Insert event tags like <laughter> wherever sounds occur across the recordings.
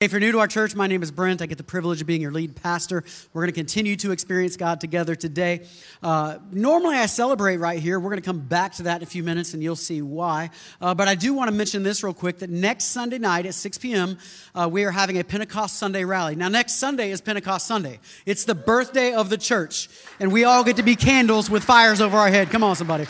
If you're new to our church, my name is Brent. I get the privilege of being your lead pastor. We're going to continue to experience God together today. Uh, normally, I celebrate right here. We're going to come back to that in a few minutes, and you'll see why. Uh, but I do want to mention this real quick that next Sunday night at 6 p.m., uh, we are having a Pentecost Sunday rally. Now, next Sunday is Pentecost Sunday, it's the birthday of the church, and we all get to be candles with fires over our head. Come on, somebody.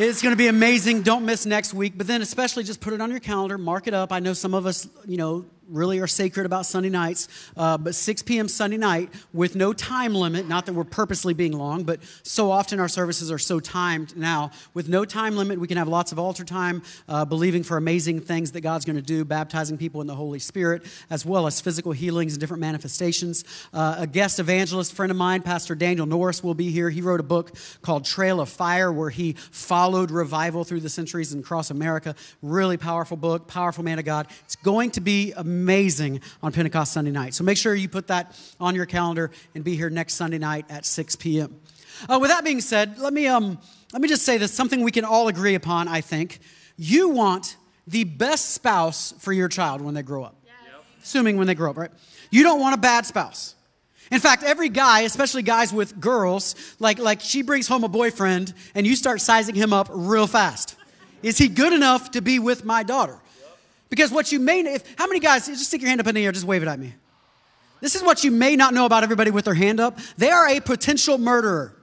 It's going to be amazing. Don't miss next week. But then, especially, just put it on your calendar, mark it up. I know some of us, you know, really are sacred about Sunday nights. Uh, but 6 p.m. Sunday night with no time limit, not that we're purposely being long, but so often our services are so timed now. With no time limit, we can have lots of altar time, uh, believing for amazing things that God's going to do, baptizing people in the Holy Spirit, as well as physical healings and different manifestations. Uh, a guest evangelist friend of mine, Pastor Daniel Norris, will be here. He wrote a book called Trail of Fire, where he followed revival through the centuries and across America. Really powerful book, powerful man of God. It's going to be amazing amazing on Pentecost Sunday night. So make sure you put that on your calendar and be here next Sunday night at 6 p.m. Uh, with that being said, let me, um, let me just say this something we can all agree upon, I think. You want the best spouse for your child when they grow up. Yep. Assuming when they grow up, right? You don't want a bad spouse. In fact, every guy, especially guys with girls, like, like she brings home a boyfriend and you start sizing him up real fast. Is he good enough to be with my daughter? Because what you may, if, how many guys, just stick your hand up in the air, just wave it at me. This is what you may not know about everybody with their hand up. They are a potential murderer.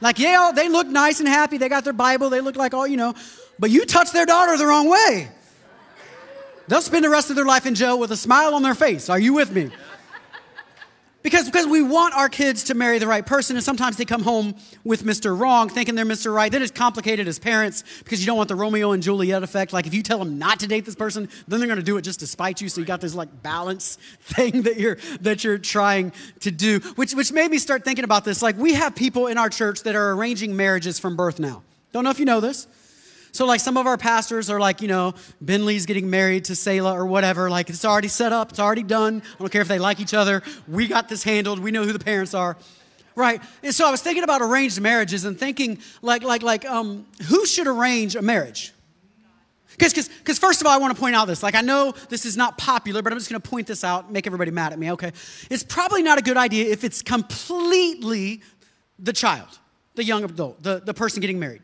like, yeah, oh, they look nice and happy. They got their Bible. They look like, oh, you know, but you touch their daughter the wrong way. They'll spend the rest of their life in jail with a smile on their face. Are you with me? Because, because we want our kids to marry the right person, and sometimes they come home with Mr. Wrong, thinking they're Mr. Right. Then it's complicated as parents because you don't want the Romeo and Juliet effect. Like if you tell them not to date this person, then they're going to do it just to spite you. So you got this like balance <laughs> thing that you're that you're trying to do, which which made me start thinking about this. Like we have people in our church that are arranging marriages from birth now. Don't know if you know this. So, like, some of our pastors are like, you know, Bentley's getting married to Selah or whatever. Like, it's already set up, it's already done. I don't care if they like each other. We got this handled. We know who the parents are. Right. And so I was thinking about arranged marriages and thinking, like, like, like, um, who should arrange a marriage? Because, because, first of all, I want to point out this. Like, I know this is not popular, but I'm just going to point this out, make everybody mad at me, okay? It's probably not a good idea if it's completely the child, the young adult, the, the person getting married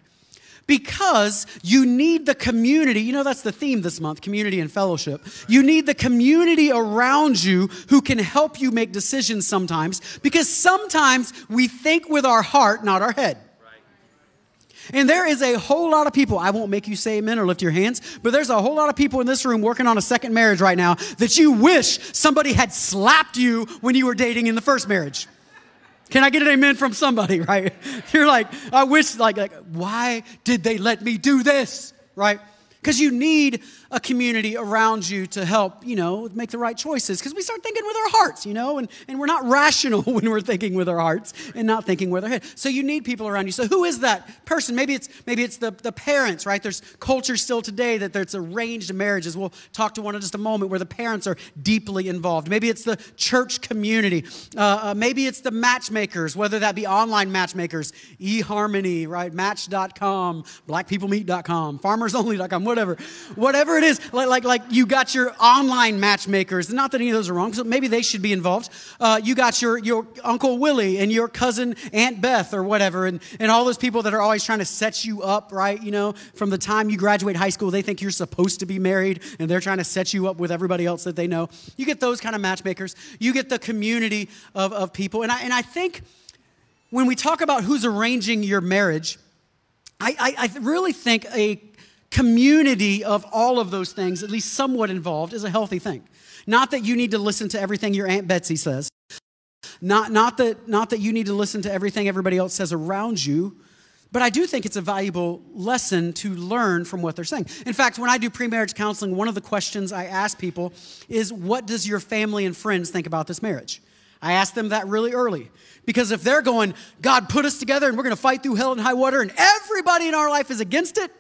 because you need the community. You know, that's the theme this month community and fellowship. You need the community around you who can help you make decisions sometimes because sometimes we think with our heart, not our head. And there is a whole lot of people, I won't make you say amen or lift your hands, but there's a whole lot of people in this room working on a second marriage right now that you wish somebody had slapped you when you were dating in the first marriage. Can I get an amen from somebody, <laughs> right? You're like, I wish, like, like why did they let me do this, right? Because you need a community around you to help, you know, make the right choices. Because we start thinking with our hearts, you know, and, and we're not <laughs> rational when we're thinking with our hearts and not thinking with our head. So you need people around you. So who is that person? Maybe it's maybe it's the, the parents, right? There's culture still today that there's arranged marriages. We'll talk to one in just a moment where the parents are deeply involved. Maybe it's the church community. Uh, uh, maybe it's the matchmakers, whether that be online matchmakers, eHarmony, right? Match.com, blackpeoplemeet.com, farmersonly.com, whatever. Whatever it is. Like, like, like you got your online matchmakers. Not that any of those are wrong, so maybe they should be involved. Uh, you got your, your Uncle Willie and your cousin Aunt Beth or whatever, and, and all those people that are always trying to set you up, right? You know, from the time you graduate high school, they think you're supposed to be married, and they're trying to set you up with everybody else that they know. You get those kind of matchmakers. You get the community of, of people. And I, and I think when we talk about who's arranging your marriage, I, I, I really think a community of all of those things, at least somewhat involved, is a healthy thing. Not that you need to listen to everything your Aunt Betsy says. Not, not, that, not that you need to listen to everything everybody else says around you, but I do think it's a valuable lesson to learn from what they're saying. In fact, when I do pre-marriage counseling, one of the questions I ask people is, what does your family and friends think about this marriage? I ask them that really early. Because if they're going, God put us together and we're going to fight through hell and high water and everybody in our life is against it,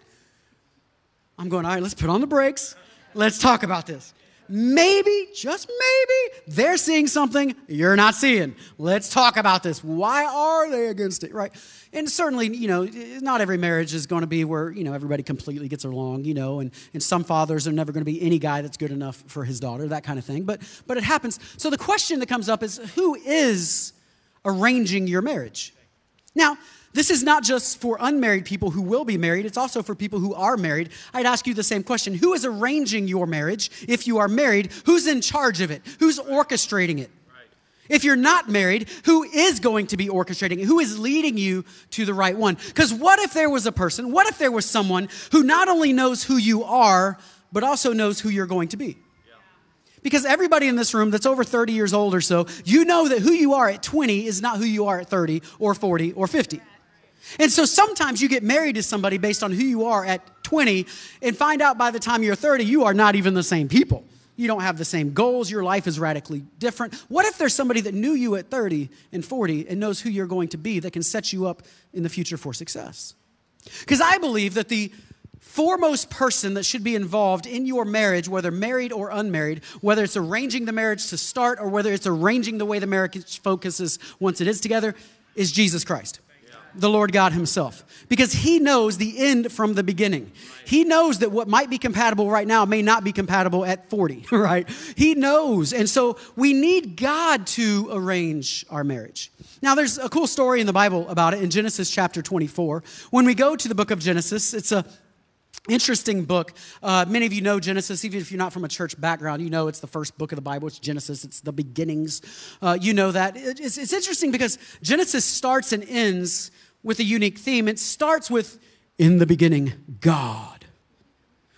I'm going, all right, let's put on the brakes. Let's talk about this. maybe, just maybe, they're seeing something you're not seeing. Let's talk about this. Why are they against it, right? And certainly, you know, not every marriage is going to be where, you know, everybody completely gets along, you know, and, and some fathers are never going to be any guy that's good enough for his daughter, that kind of thing. But, but it happens. So the question that comes up is who is arranging your marriage? Now, this is not just for unmarried people who will be married, it's also for people who are married. I'd ask you the same question Who is arranging your marriage if you are married? Who's in charge of it? Who's orchestrating it? If you're not married, who is going to be orchestrating it? Who is leading you to the right one? Because what if there was a person, what if there was someone who not only knows who you are, but also knows who you're going to be? Because everybody in this room that's over 30 years old or so, you know that who you are at 20 is not who you are at 30 or 40 or 50. And so sometimes you get married to somebody based on who you are at 20 and find out by the time you're 30, you are not even the same people. You don't have the same goals. Your life is radically different. What if there's somebody that knew you at 30 and 40 and knows who you're going to be that can set you up in the future for success? Because I believe that the foremost person that should be involved in your marriage, whether married or unmarried, whether it's arranging the marriage to start or whether it's arranging the way the marriage focuses once it is together, is Jesus Christ the Lord God Himself because He knows the end from the beginning. He knows that what might be compatible right now may not be compatible at 40, <laughs> right? He knows. And so we need God to arrange our marriage. Now, there's a cool story in the Bible about it in Genesis chapter 24. When we go to the book of Genesis, it's a Interesting book. Uh, many of you know Genesis, even if you're not from a church background, you know it's the first book of the Bible. It's Genesis, it's the beginnings. Uh, you know that. It's, it's interesting because Genesis starts and ends with a unique theme. It starts with, in the beginning, God,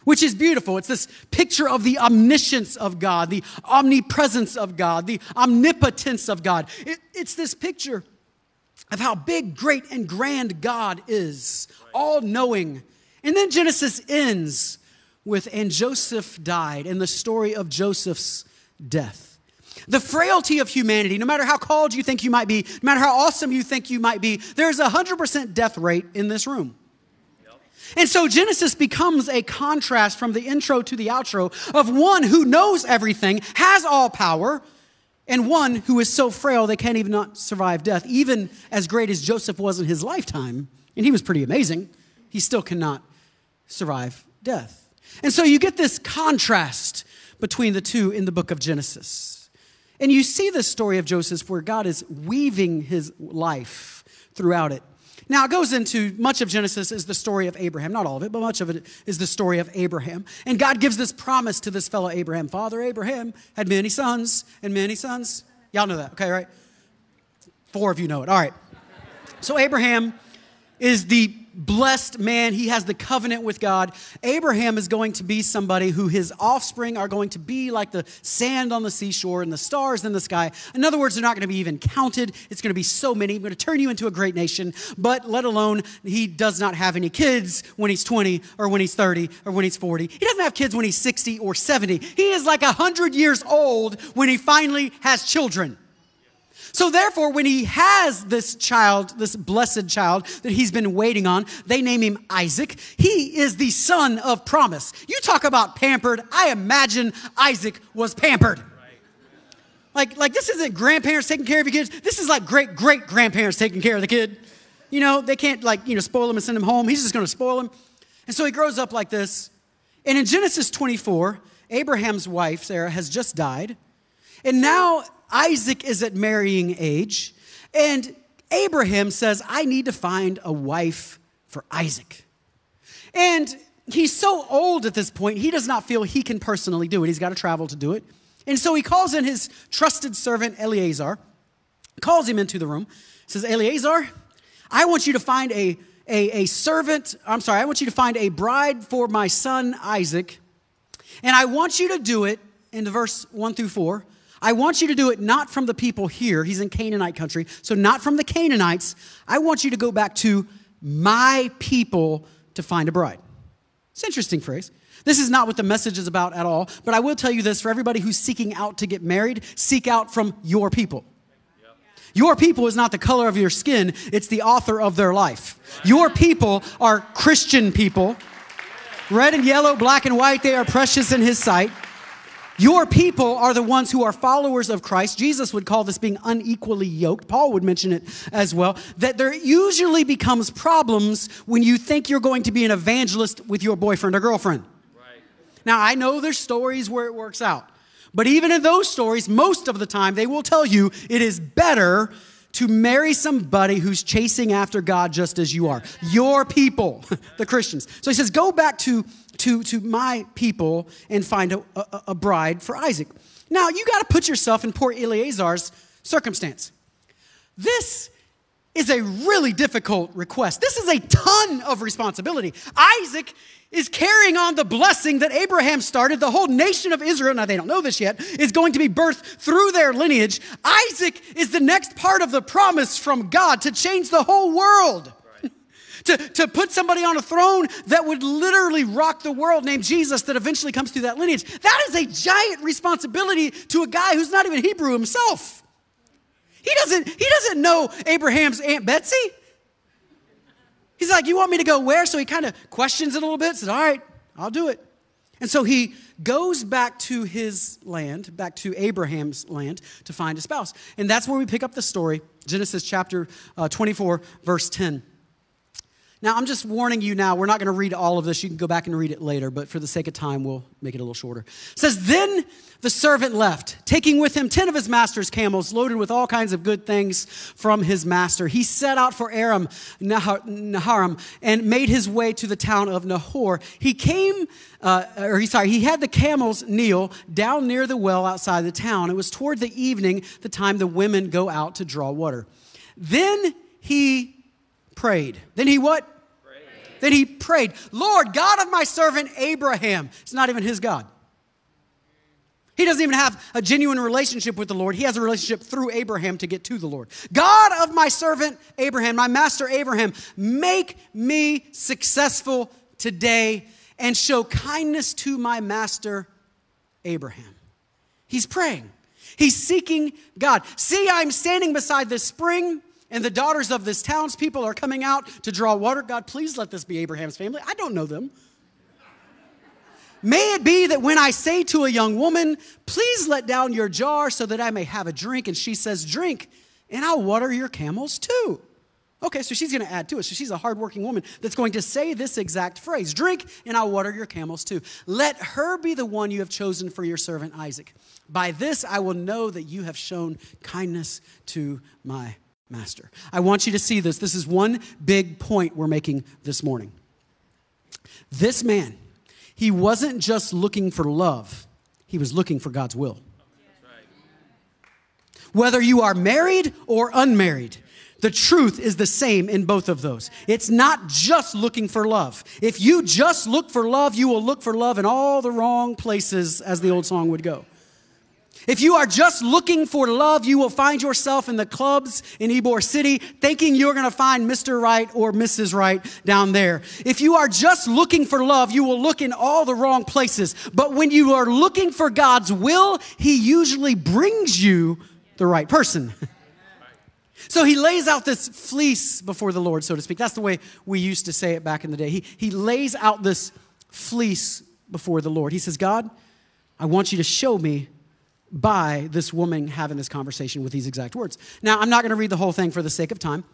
which is beautiful. It's this picture of the omniscience of God, the omnipresence of God, the omnipotence of God. It, it's this picture of how big, great, and grand God is, all knowing. And then Genesis ends with, and Joseph died, and the story of Joseph's death. The frailty of humanity, no matter how called you think you might be, no matter how awesome you think you might be, there's a 100% death rate in this room. And so Genesis becomes a contrast from the intro to the outro of one who knows everything, has all power, and one who is so frail they can't even not survive death. Even as great as Joseph was in his lifetime, and he was pretty amazing, he still cannot survive death. And so you get this contrast between the two in the book of Genesis. And you see the story of Joseph where God is weaving his life throughout it. Now, it goes into much of Genesis is the story of Abraham. Not all of it, but much of it is the story of Abraham. And God gives this promise to this fellow Abraham. Father Abraham had many sons and many sons. Y'all know that, okay, right? Four of you know it. All right. So, Abraham is the blessed man. He has the covenant with God. Abraham is going to be somebody who his offspring are going to be like the sand on the seashore and the stars in the sky. In other words, they're not going to be even counted. It's going to be so many. I'm going to turn you into a great nation, but let alone he does not have any kids when he's 20 or when he's 30 or when he's 40. He doesn't have kids when he's 60 or 70. He is like 100 years old when he finally has children. So, therefore, when he has this child, this blessed child that he's been waiting on, they name him Isaac. He is the son of promise. You talk about pampered, I imagine Isaac was pampered. Like, like this isn't grandparents taking care of your kids. This is like great great grandparents taking care of the kid. You know, they can't like, you know, spoil him and send him home. He's just going to spoil him. And so he grows up like this. And in Genesis 24, Abraham's wife, Sarah, has just died. And now Isaac is at marrying age, and Abraham says, I need to find a wife for Isaac. And he's so old at this point, he does not feel he can personally do it. He's got to travel to do it. And so he calls in his trusted servant Eleazar, calls him into the room, says, Eleazar, I want you to find a, a, a servant, I'm sorry, I want you to find a bride for my son Isaac, and I want you to do it in the verse 1 through 4 I want you to do it not from the people here. He's in Canaanite country. So, not from the Canaanites. I want you to go back to my people to find a bride. It's an interesting phrase. This is not what the message is about at all, but I will tell you this for everybody who's seeking out to get married, seek out from your people. Your people is not the color of your skin, it's the author of their life. Your people are Christian people. Red and yellow, black and white, they are precious in His sight. Your people are the ones who are followers of Christ. Jesus would call this being unequally yoked. Paul would mention it as well. That there usually becomes problems when you think you're going to be an evangelist with your boyfriend or girlfriend. Right. Now, I know there's stories where it works out. But even in those stories, most of the time, they will tell you it is better to marry somebody who's chasing after God just as you are. Your people, <laughs> the Christians. So he says, go back to, to, to my people and find a, a, a bride for Isaac. Now, you got to put yourself in poor Eleazar's circumstance. This is a really difficult request. This is a ton of responsibility. Isaac is carrying on the blessing that Abraham started. The whole nation of Israel, now they don't know this yet, is going to be birthed through their lineage. Isaac is the next part of the promise from God to change the whole world. To, to put somebody on a throne that would literally rock the world named Jesus that eventually comes through that lineage. That is a giant responsibility to a guy who's not even Hebrew himself. He doesn't, he doesn't know Abraham's Aunt Betsy. He's like, You want me to go where? So he kind of questions it a little bit, says, All right, I'll do it. And so he goes back to his land, back to Abraham's land, to find a spouse. And that's where we pick up the story Genesis chapter uh, 24, verse 10. Now, I'm just warning you now, we're not going to read all of this. You can go back and read it later, but for the sake of time, we'll make it a little shorter. It says, Then the servant left, taking with him 10 of his master's camels, loaded with all kinds of good things from his master. He set out for Aram Naharaim and made his way to the town of Nahor. He came, uh, or he, sorry, he had the camels kneel down near the well outside the town. It was toward the evening, the time the women go out to draw water. Then he prayed. Then he what? Then he prayed, Lord, God of my servant Abraham. It's not even his God. He doesn't even have a genuine relationship with the Lord. He has a relationship through Abraham to get to the Lord. God of my servant Abraham, my master Abraham, make me successful today and show kindness to my master Abraham. He's praying. He's seeking God. See, I'm standing beside this spring and the daughters of this townspeople are coming out to draw water. God, please let this be Abraham's family. I don't know them. May it be that when I say to a young woman, Please let down your jar so that I may have a drink, and she says, Drink, and I'll water your camels too. Okay, so she's going to add to it. So she's a hardworking woman that's going to say this exact phrase Drink, and I'll water your camels too. Let her be the one you have chosen for your servant Isaac. By this I will know that you have shown kindness to my master. I want you to see this. This is one big point we're making this morning. This man, he wasn't just looking for love, he was looking for God's will. Whether you are married or unmarried, the truth is the same in both of those. It's not just looking for love. If you just look for love, you will look for love in all the wrong places, as the old song would go. If you are just looking for love, you will find yourself in the clubs in Ybor City thinking you're going to find Mr. Right or Mrs. Right down there. If you are just looking for love, you will look in all the wrong places. But when you are looking for God's will, He usually brings you the right person. So he lays out this fleece before the Lord, so to speak. That's the way we used to say it back in the day. He, he lays out this fleece before the Lord. He says, God, I want you to show me by this woman having this conversation with these exact words. Now, I'm not going to read the whole thing for the sake of time,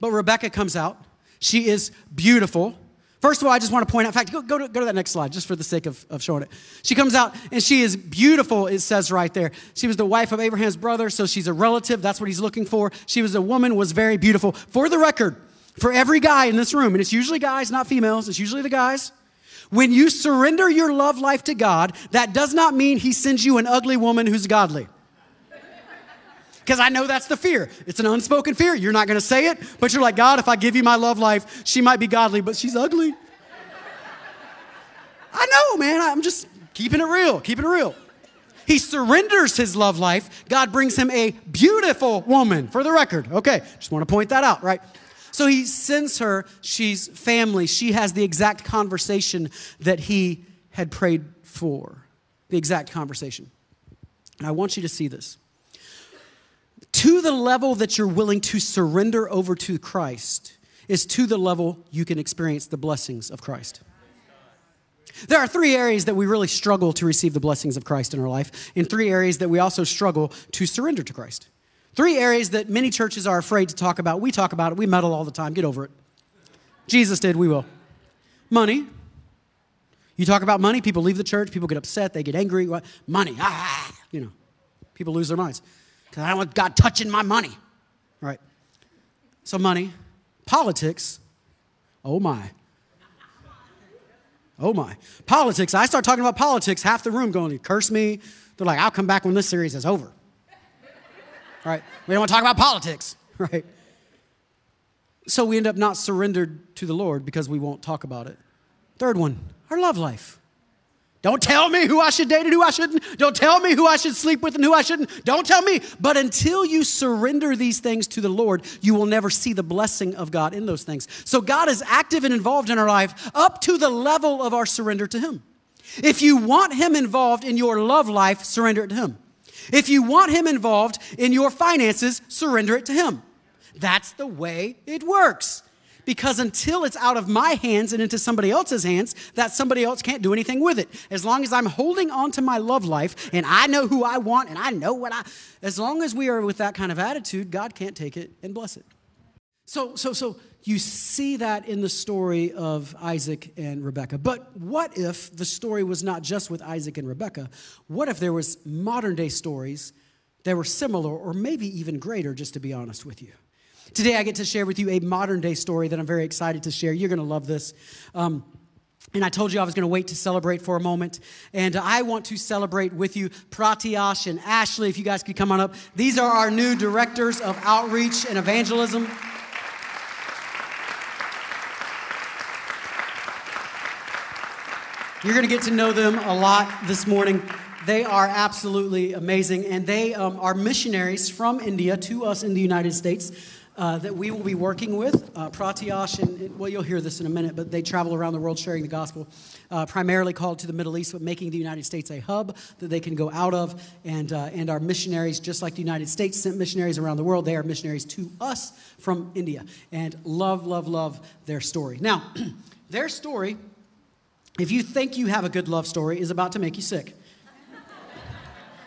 but Rebecca comes out. She is beautiful. First of all, I just want to point out, in fact, go, go, to, go to that next slide just for the sake of, of showing it. She comes out and she is beautiful, it says right there. She was the wife of Abraham's brother, so she's a relative. That's what he's looking for. She was a woman, was very beautiful. For the record, for every guy in this room, and it's usually guys, not females, it's usually the guys. When you surrender your love life to God, that does not mean He sends you an ugly woman who's godly. Because I know that's the fear. It's an unspoken fear. You're not going to say it, but you're like, God, if I give you my love life, she might be godly, but she's ugly. I know, man. I'm just keeping it real, keeping it real. He surrenders his love life. God brings him a beautiful woman, for the record. Okay, just want to point that out, right? So he sends her, she's family. She has the exact conversation that he had prayed for. The exact conversation. And I want you to see this. To the level that you're willing to surrender over to Christ is to the level you can experience the blessings of Christ. There are three areas that we really struggle to receive the blessings of Christ in our life, and three areas that we also struggle to surrender to Christ. Three areas that many churches are afraid to talk about. We talk about it, we meddle all the time. Get over it. Jesus did, we will. Money. You talk about money, people leave the church, people get upset, they get angry. Money, ah, you know, people lose their minds because I don't want God touching my money, right? So, money, politics, oh my. Oh my. Politics, I start talking about politics, half the room going, curse me. They're like, I'll come back when this series is over. Right? We don't want to talk about politics, <laughs> right? So we end up not surrendered to the Lord because we won't talk about it. Third one, our love life. Don't tell me who I should date and who I shouldn't. Don't tell me who I should sleep with and who I shouldn't. Don't tell me. But until you surrender these things to the Lord, you will never see the blessing of God in those things. So God is active and involved in our life up to the level of our surrender to Him. If you want Him involved in your love life, surrender it to Him. If you want Him involved in your finances, surrender it to Him. That's the way it works. Because until it's out of my hands and into somebody else's hands, that somebody else can't do anything with it. As long as I'm holding on to my love life and I know who I want and I know what I, as long as we are with that kind of attitude, God can't take it and bless it. So, so, so you see that in the story of Isaac and Rebekah. But what if the story was not just with Isaac and Rebekah? What if there was modern day stories that were similar or maybe even greater, just to be honest with you? Today, I get to share with you a modern day story that I'm very excited to share. You're going to love this. Um, and I told you I was going to wait to celebrate for a moment. And I want to celebrate with you Pratyash and Ashley, if you guys could come on up. These are our new directors of outreach and evangelism. You're going to get to know them a lot this morning. They are absolutely amazing, and they um, are missionaries from India to us in the United States uh, that we will be working with. Uh, Pratyash, and well, you'll hear this in a minute, but they travel around the world sharing the gospel, uh, primarily called to the Middle East, but making the United States a hub that they can go out of. And, uh, and our missionaries, just like the United States sent missionaries around the world, they are missionaries to us from India. And love, love, love their story. Now, <clears throat> their story, if you think you have a good love story, is about to make you sick.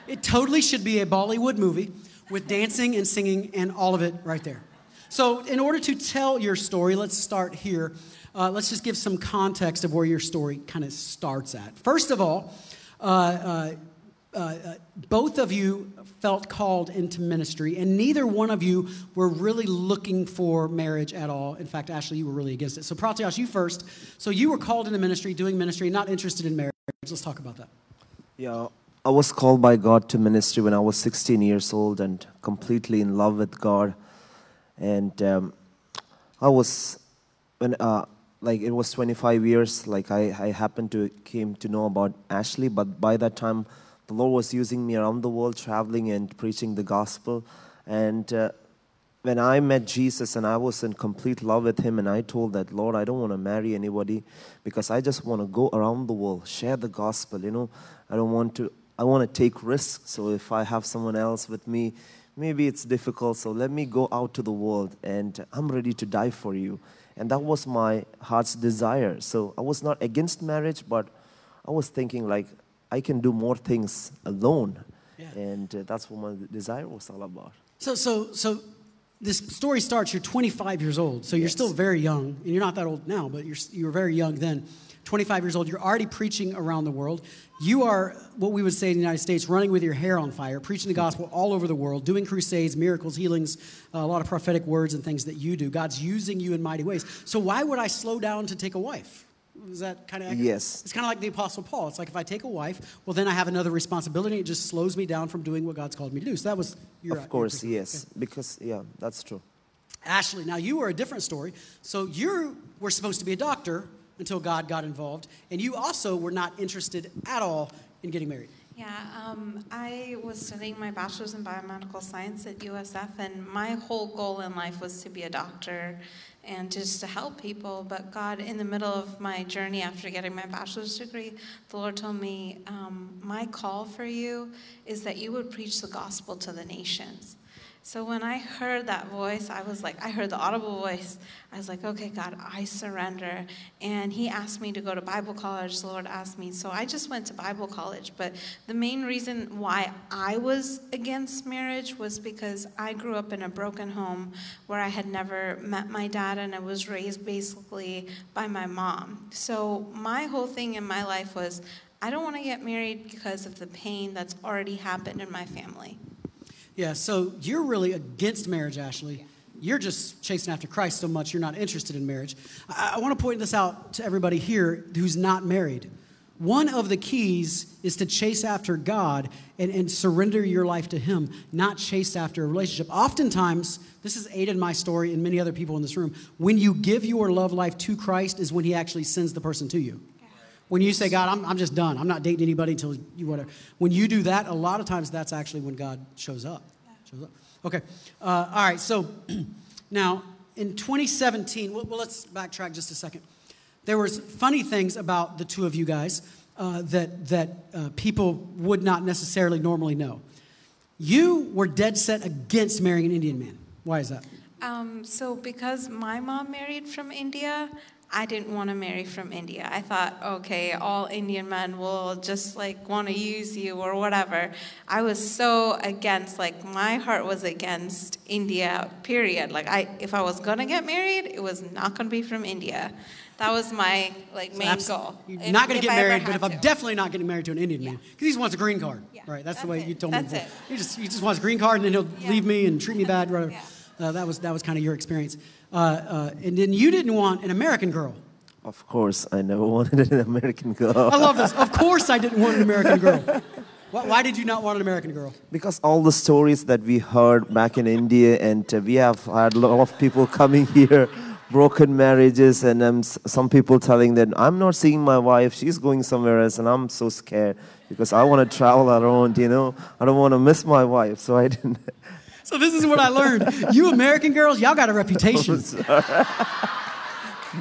It totally should be a Bollywood movie with dancing and singing and all of it right there. So, in order to tell your story, let's start here. Uh, let's just give some context of where your story kind of starts at. First of all, uh, uh, uh, both of you felt called into ministry, and neither one of you were really looking for marriage at all. In fact, Ashley, you were really against it. So, Pratyash, you first. So, you were called into ministry, doing ministry, not interested in marriage. Let's talk about that. Yeah, I was called by God to ministry when I was 16 years old and completely in love with God and um, I was when uh, like it was 25 years like I, I happened to came to know about Ashley but by that time the Lord was using me around the world traveling and preaching the gospel and uh, when I met Jesus and I was in complete love with him and I told that Lord I don't want to marry anybody because I just want to go around the world share the gospel you know I don't want to I want to take risks so if I have someone else with me maybe it's difficult, so let me go out to the world and I'm ready to die for you. And that was my heart's desire. So I was not against marriage, but I was thinking like I can do more things alone. Yeah. And uh, that's what my desire was all about. So, so, so this story starts, you're 25 years old, so you're yes. still very young, and you're not that old now, but you're, you were very young then. 25 years old, you're already preaching around the world. You are, what we would say in the United States, running with your hair on fire, preaching the gospel all over the world, doing crusades, miracles, healings, uh, a lot of prophetic words and things that you do. God's using you in mighty ways. So, why would I slow down to take a wife? Is that kind of accurate? Yes. It's kind of like the Apostle Paul. It's like if I take a wife, well, then I have another responsibility. It just slows me down from doing what God's called me to do. So that was your. Of course, your yes, okay. because yeah, that's true. Ashley, now you were a different story. So you were supposed to be a doctor, until God got involved. And you also were not interested at all in getting married. Yeah, um, I was studying my bachelor's in biomedical science at USF, and my whole goal in life was to be a doctor and just to help people. But God, in the middle of my journey after getting my bachelor's degree, the Lord told me, um, My call for you is that you would preach the gospel to the nations. So when I heard that voice, I was like, I heard the audible voice. I was like, okay, God, I surrender. And He asked me to go to Bible college. The Lord asked me. So I just went to Bible college. But the main reason why I was against marriage was because I grew up in a broken home where I had never met my dad and I was raised basically by my mom. So my whole thing in my life was I don't want to get married because of the pain that's already happened in my family. Yeah, so you're really against marriage, Ashley. You're just chasing after Christ so much you're not interested in marriage. I, I want to point this out to everybody here who's not married. One of the keys is to chase after God and, and surrender your life to Him, not chase after a relationship. Oftentimes, this has aided my story and many other people in this room. When you give your love life to Christ, is when He actually sends the person to you. When you say, God, I'm, I'm just done. I'm not dating anybody until you whatever. When you do that, a lot of times that's actually when God shows up. Shows up. Okay. Uh, all right. So <clears throat> now in 2017, well, well, let's backtrack just a second. There was funny things about the two of you guys uh, that that uh, people would not necessarily normally know. You were dead set against marrying an Indian man. Why is that? Um, so, because my mom married from India, I didn't want to marry from India. I thought, okay, all Indian men will just like want to use you or whatever. I was so against, like, my heart was against India, period. Like, I, if I was going to get married, it was not going to be from India. That was my like main Abs- goal. You're If- not gonna get married, but if I'm to. definitely not getting married to an Indian man because he just wants a green card. Yeah, Right? That's, the way it. you told That's me. it. before. He just he just wants a green card and then he'll Yeah. leave me and treat me bad. Whatever. Yeah. Uh, that was that was kind of your experience. Uh, uh, and then you didn't want an American girl. Of course, I never <laughs> wanted an American girl. I love this. Of course, I didn't want an American girl. Why, why did you not want an American girl? Because all the stories that we heard back in India, and uh, we have had a lot of people coming here, broken marriages, and um, some people telling that I'm not seeing my wife, she's going somewhere else, and I'm so scared because I want to travel around, you know, I don't want to miss my wife, so I didn't. <laughs> So this is what I learned. You American girls, y'all got a reputation. <laughs>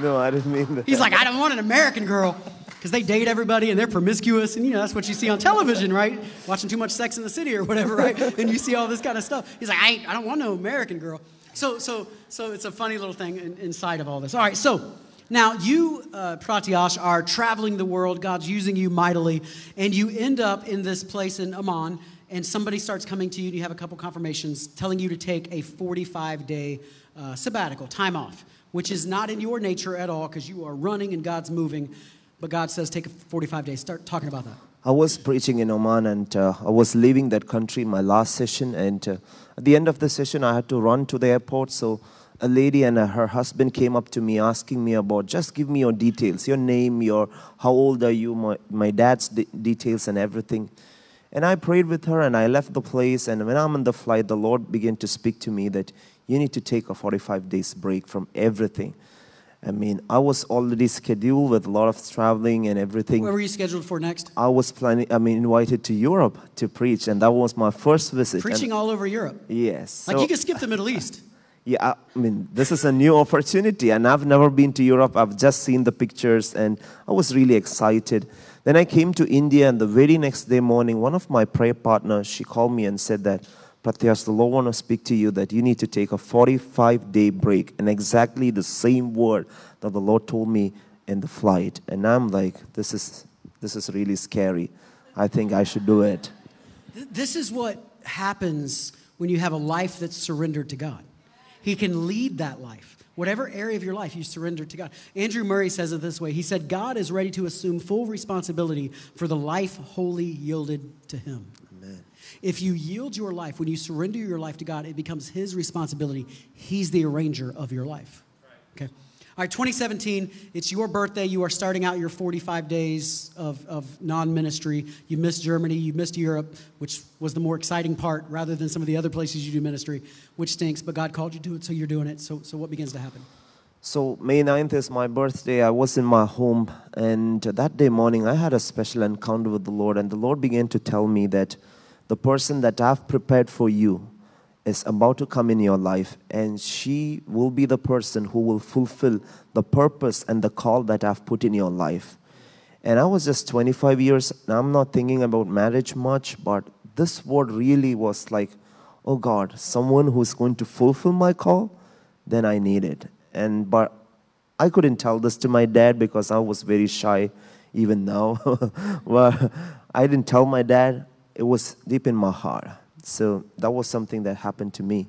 no, I didn't mean that. He's like, I don't want an American girl because they date everybody and they're promiscuous. And, you know, that's what you see on television, right? Watching too much Sex in the City or whatever, right? <laughs> And you see all this kind of stuff. He's like, I, ain't, I don't want no American girl. So, so, so it's a funny little thing in, inside of all this. All right, so now you, uh, Pratyash, are traveling the world. God's using you mightily. And you end up in this place in Amman. And somebody starts coming to you, and you have a couple confirmations telling you to take a 45 day uh, sabbatical, time off, which is not in your nature at all because you are running and God's moving. But God says, take a 45 days. Start talking about that. I was preaching in Oman and uh, I was leaving that country in my last session. And uh, at the end of the session, I had to run to the airport. So a lady and uh, her husband came up to me asking me about just give me your details, your name, your how old are you, my, my dad's de- details, and everything. And I prayed with her and I left the place. And when I'm on the flight, the Lord began to speak to me that you need to take a 45 days break from everything. I mean, I was already scheduled with a lot of traveling and everything. Where were you scheduled for next? I was planning, I mean, invited to Europe to preach, and that was my first visit. And- Preaching all over Europe. yes. Like so- you could skip the Middle East. <laughs> yeah, I mean, this is a new opportunity, and I've never been to Europe. I've just seen the pictures, and I was really excited. Then I came to India, and the very next day morning, one of my prayer partners she called me and said that, Pratyash, the Lord want to speak to you that you need to take a 45 day break, and exactly the same word that the Lord told me in the flight. And I'm like, this is this is really scary. I think I should do it. This is what happens when you have a life that's surrendered to God. He can lead that life. Whatever area of your life you surrender to God. Andrew Murray says it this way He said, God is ready to assume full responsibility for the life wholly yielded to Him. If you yield your life, when you surrender your life to God, it becomes His responsibility. He's the arranger of your life. Okay. All right, 2017, it's your birthday. You are starting out your 45 days of, of non ministry. You missed Germany, you missed Europe, which was the more exciting part rather than some of the other places you do ministry, which stinks, but God called you to it, so you're doing it. So, so what begins to happen? So May 9th is my birthday. I was in my home, and that day morning, I had a special encounter with the Lord, and the Lord began to tell me that the person that I've prepared for you is about to come in your life, and she will be the person who will fulfill the purpose and the call that I've put in your life. And I was just 25 years, and I'm not thinking about marriage much, but this word really was like oh God, someone who's going to fulfill my call, then I need it. And but I couldn't tell this to my dad because I was very shy even now. <laughs> but I didn't tell my dad. It was deep in my heart. So that was something that happened to me.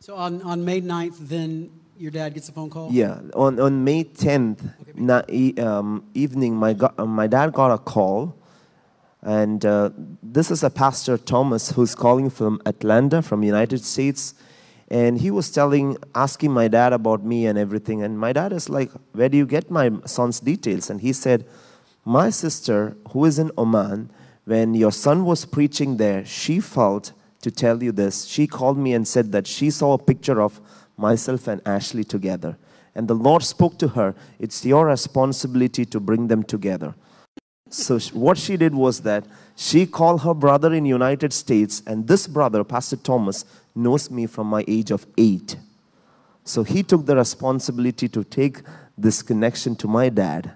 So on, on May 9th, then your dad gets a phone call? Yeah, on, on May 10th na- e- um, evening, my, go- uh, my dad got a call. And uh, this is a Pastor Thomas who's calling from Atlanta, from United States. And he was telling, asking my dad about me and everything. And my dad is like, Where do you get my son's details? And he said, My sister, who is in Oman, when your son was preaching there, she felt to tell you this. She called me and said that she saw a picture of myself and Ashley together. And the Lord spoke to her, It's your responsibility to bring them together. So what she did was that she called her brother in United States, and this brother, Pastor Thomas, knows me from my age of eight. So he took the responsibility to take this connection to my dad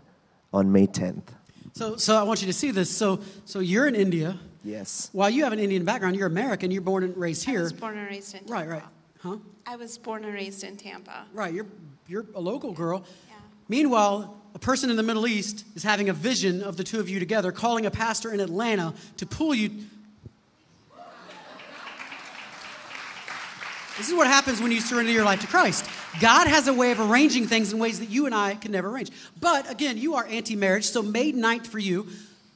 on May 10th. So, so I want you to see this. So, so you're in India. Yes. While you have an Indian background, you're American. You're born and raised I here. was born and raised in Tampa. Right, right. Huh? I was born and raised in Tampa. Right. You're, you're a local girl. Yeah. Meanwhile, a person in the Middle East is having a vision of the two of you together, calling a pastor in Atlanta to pull you. This is what happens when you surrender your life to Christ. God has a way of arranging things in ways that you and I can never arrange. But again, you are anti marriage, so May 9th for you.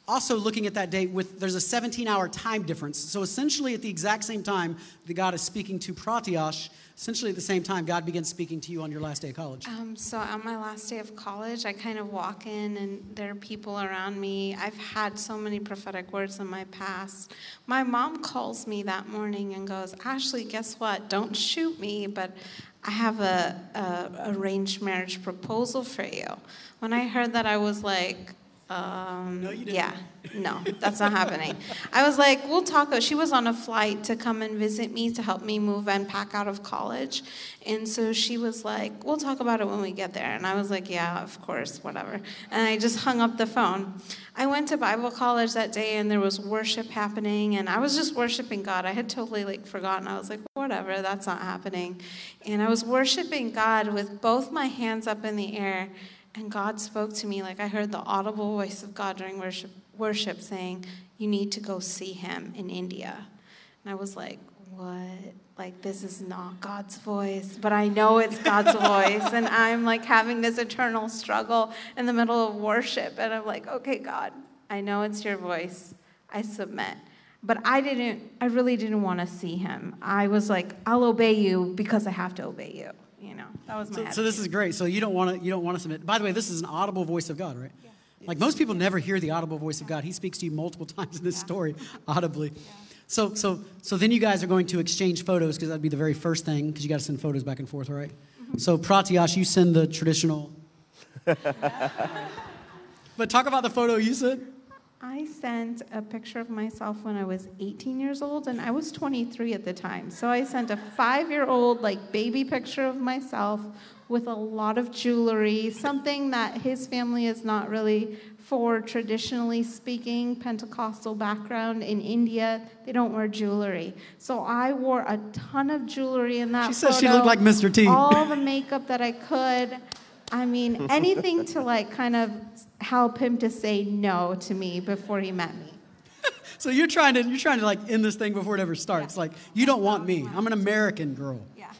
Also, looking at that date, with there's a 17 hour time difference. So, essentially, at the exact same time that God is speaking to Pratyash, essentially at the same time, God begins speaking to you on your last day of college. Um, so on my last day of college, I kind of walk in and there are people around me. I've had so many prophetic words in my past. My mom calls me that morning and goes, Ashley, guess what? Don't shoot me, but I have a, a arranged marriage proposal for you. When I heard that, I was like, um, No, you didn't. yeah, no, that's not happening. I was like, we'll talk. She was on a flight to come and visit me to help me move and pack out of college. And so she was like, we'll talk about it when we get there. And I was like, yeah, of course, whatever. And I just hung up the phone. I went to Bible college that day and there was worship happening and I was just worshiping God. I had totally like forgotten. I was like, whatever, that's not happening. And I was worshiping God with both my hands up in the air. And God spoke to me like I heard the audible voice of God during worship, worship saying, You need to go see him in India. And I was like, What? Like, this is not God's voice, but I know it's God's <laughs> voice. And I'm like having this eternal struggle in the middle of worship. And I'm like, Okay, God, I know it's your voice. I submit. But I didn't, I really didn't want to see him. I was like, I'll obey you because I have to obey you. You know, that was my So, so this is great. So you don't want to you don't want to submit. By the way, this is an audible voice of God, right? Like most people never hear the audible voice of God. He speaks to you multiple <laughs> times in this story audibly. So so so then you guys are going to exchange photos because that'd be the very first thing because you got to send photos back and forth, right? Mm-hmm. So Pratyash, you send the traditional. <laughs> but talk about the photo you sent. I sent a picture of myself when I was 18 years old, and I was 23 at the time. So I sent a five year old, like, baby picture of myself with a lot of jewelry, something that his family is not really for, traditionally speaking, Pentecostal background. In India, they don't wear jewelry. So I wore a ton of jewelry in that She says she looked like Mr. T. All the makeup that I could. I mean, anything to like kind of help him to say no to me before he met me. <laughs> So you're trying to you're trying to like end this thing before it ever starts. Like you don't want me. I'm an American girl. Yeah.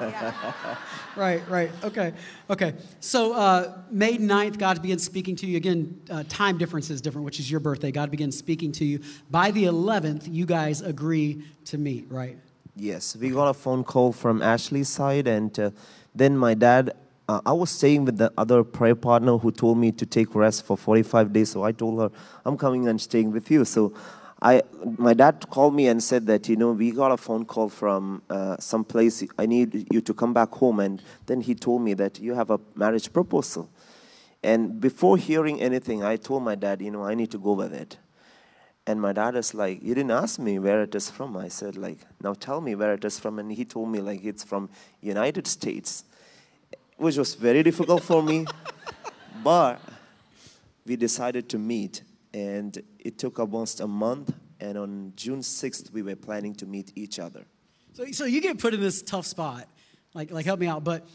yeah. <laughs> Right, right. Okay, okay. So uh, May 9th, God begins speaking to you. Again, uh, time difference is different, which is your birthday. God begins speaking to you. By the 11th, you guys agree to meet, right? Yes, we got a phone call from Ashley's side, and uh, then my dad. Uh, I was staying with the other prayer partner who told me to take rest for 45 days. So I told her, I'm coming and staying with you. So I, my dad called me and said that, you know, we got a phone call from uh, some place. I need you to come back home. And then he told me that you have a marriage proposal. And before hearing anything, I told my dad, you know, I need to go with it. And my dad is like, you didn't ask me where it is from. I said, like, now tell me where it is from. And he told me, like, it's from United States, which was very difficult for me. but we decided to meet, and it took almost a month. And on June 6th, we were planning to meet each other. So, so you get put in this tough spot. Like, like help me out. But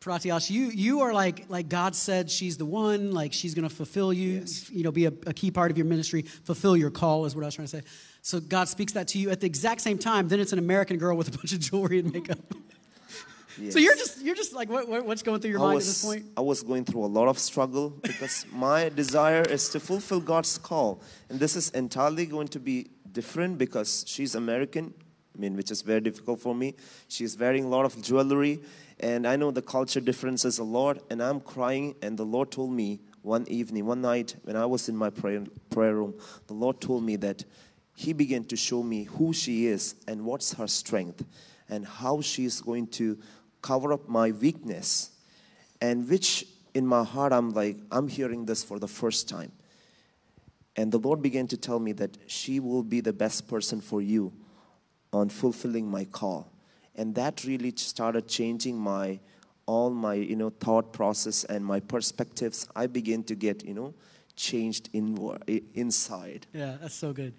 Pratyash, you you are like like God said she's the one. Like she's going to fulfill you. Yes. You know, be a, a key part of your ministry. Fulfill your call is what I was trying to say. So God speaks that to you at the exact same time. Then it's an American girl with a bunch of jewelry and makeup. <laughs> So you're just you're just like what, what- what's going through your I mind was, at this point? I was going through a lot of struggle because my desire is to fulfill God's call. And this is entirely going to be different because she's American, I mean, which is very difficult for me. She's wearing a lot of jewelry, and I know the culture differences a lot. And I'm crying, and the Lord told me one evening, one night, when I was in my prayer, prayer room, the Lord told me that He began to show me who she is and what's her strength and how she is going to cover up my weakness and which in my heart i'm like i'm hearing this for the first time. And the lord began to tell me that she will be the best person for you on fulfilling my call. And that really started changing my all my you know thought process and my perspectives. I began to get you know changed inward inside. Yeah, that's so good.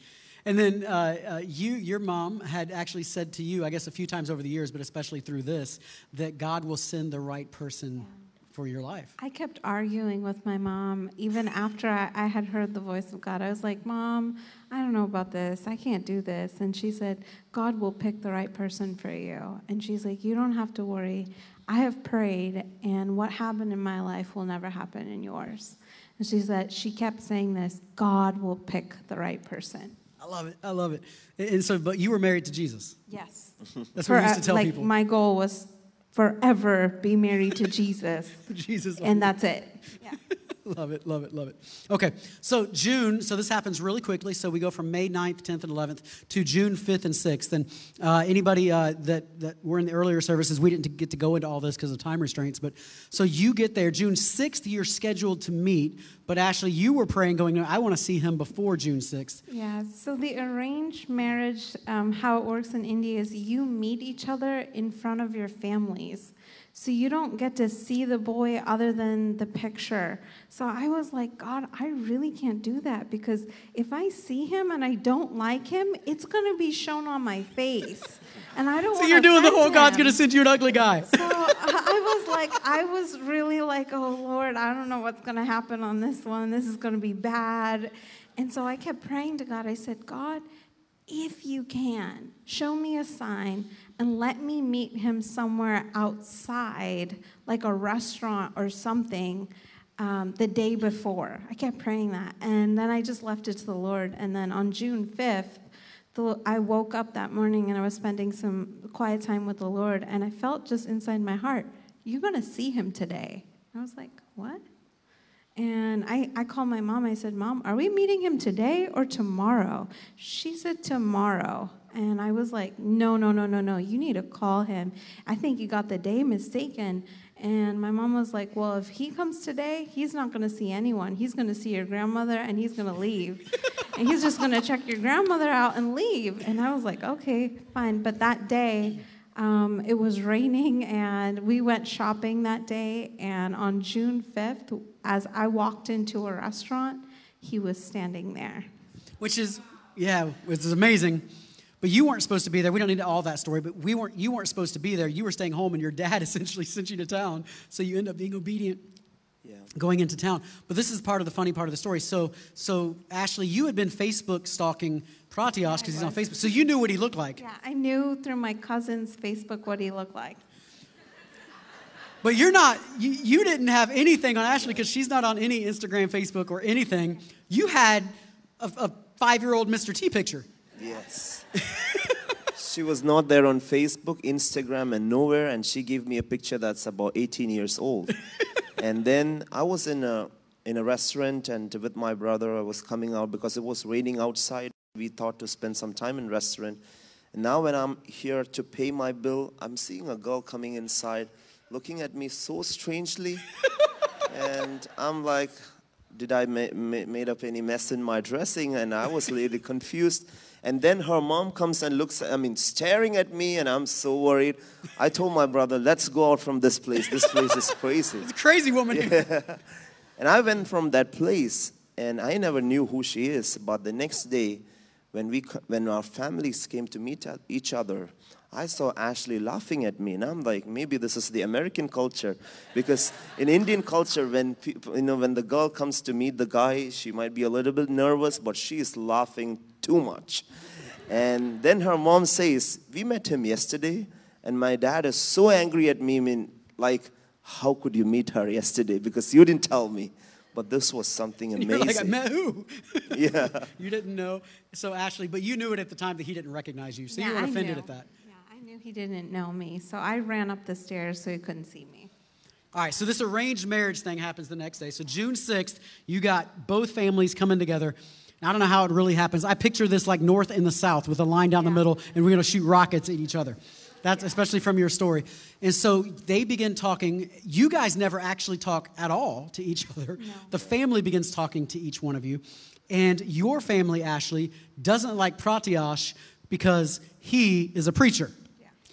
And then uh, uh, you, your mom had actually said to you, I guess a few times over the years, but especially through this, that God will send the right person for your life. I kept arguing with my mom even after I, I had heard the voice of God. I was like, Mom, I don't know about this. I can't do this. And she said, God will pick the right person for you. And she's like, You don't have to worry. I have prayed, and what happened in my life will never happen in yours. And she said, She kept saying this God will pick the right person. I love it. I love it. And so, but you were married to Jesus. Yes. That's what we used to tell uh, like, people. My goal was forever be married to Jesus, <laughs> Jesus. and that's it. Yeah. Love it, love it, love it. Okay, so June, so this happens really quickly. So we go from May 9th, 10th, and 11th to June 5th and 6th. And uh, anybody uh, that, that were in the earlier services, we didn't get to go into all this because of time restraints. But so you get there, June 6th, you're scheduled to meet. But Ashley, you were praying, going, I want to see him before June 6th. Yeah, so the arranged marriage, um, how it works in India is you meet each other in front of your families. So you don't get to see the boy other than the picture. So I was like, God, I really can't do that because if I see him and I don't like him, it's going to be shown on my face. And I don't So you're doing the whole God's going to send you an ugly guy. So I was like, I was really like, oh Lord, I don't know what's going to happen on this one. This is going to be bad. And so I kept praying to God. I said, God, if you can, show me a sign and let me meet him somewhere outside, like a restaurant or something, um, the day before. I kept praying that. And then I just left it to the Lord. And then on June 5th, the, I woke up that morning and I was spending some quiet time with the Lord, and I felt just inside my heart, You're going to see him today. I was like, What? And I, I called my mom. I said, Mom, are we meeting him today or tomorrow? She said, Tomorrow. And I was like, No, no, no, no, no. You need to call him. I think you got the day mistaken. And my mom was like, Well, if he comes today, he's not going to see anyone. He's going to see your grandmother and he's going to leave. and he's just going to check your grandmother out and leave. And I was like, Okay, fine. But that day, um, it was raining and we went shopping that day. And on June 5th, as I walked into a restaurant, he was standing there. which is yeah, which is amazing. But you weren't supposed to be there. We don't need all that story, but we weren't. You weren't supposed to be there. You were staying home, and your dad <laughs> essentially sent you to town. So you end up being obedient, yeah going into town. But this is part of the funny part of the story. So, so Ashley, you had been Facebook stalking Pratyash because he's on Facebook. So you knew what he looked like. Yeah, I knew through my cousin's Facebook what he looked like. But you're not. You, you didn't have anything on Ashley because she's not on any Instagram, Facebook, or anything. You had a, a five-year-old Mr. T picture. Yes. <laughs> she was not there on Facebook, Instagram, and nowhere, and she gave me a picture that's about 18 years old. <laughs> and then I was in a in a restaurant, and with my brother, I was coming out because it was raining outside. We thought to spend some time in restaurant. And now when I'm here to pay my bill, I'm seeing a girl coming inside, looking at me so strangely, <laughs> and I'm like, did I ma- ma- made up any mess in my dressing? And I was really confused. And then her mom comes and looks, I mean, staring at me, and I'm so worried. I told my brother, let's go out from this place. This place is crazy. It's a crazy woman. <laughs> Yeah. And I went from that place, and I never knew who she is. But the next day, when, we, when our families came to meet each other, I saw Ashley laughing at me, and I'm like, maybe this is the American culture, because in Indian culture, when people, you know, when the girl comes to meet the guy, she might be a little bit nervous, but she is laughing too much. And then her mom says, "We met him yesterday, and my dad is so angry at me. I mean, like, how could you meet her yesterday? Because you didn't tell me." But this was something <laughs> You're amazing. like, I met who? <laughs> yeah. <laughs> you didn't know. So, Ashley, but you knew it at the time that he didn't recognize you. So you weren't offended knew. at that. Yeah, I knew he didn't know me, so I ran up the stairs so he couldn't see me. All right, so this arranged marriage thing happens the next day. So June 6th, you got both families coming together. Now, I don't know how it really happens. I picture this like north and the south with a line down the middle, and we're going to shoot rockets at each other. That's especially from your story. And so they begin talking. You guys never actually talk at all to each <laughs> other. The family begins talking to each one of you. And your family, Ashley, doesn't like Pratyash because he is a preacher.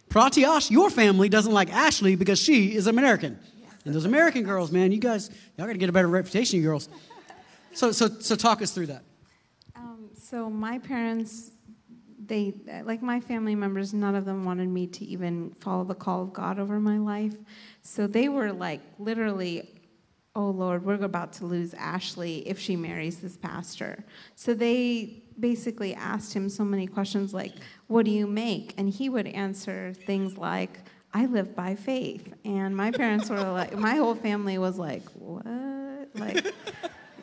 Pratyash, your family doesn't like Ashley because she is American. And those American girls, man, you guys, y'all got to get a better reputation, you girls. <laughs> So, so, so talk us through that. Um, so my parents, they like my family members, none of them wanted me to even follow the call of God over my life. So they were like literally, "Oh Lord, we're about to lose Ashley if she marries this pastor." So they basically asked him so many questions like, "What do you make?" And he would answer things like, "I live by faith." And my parents were like, my whole family was like, "What?" Like.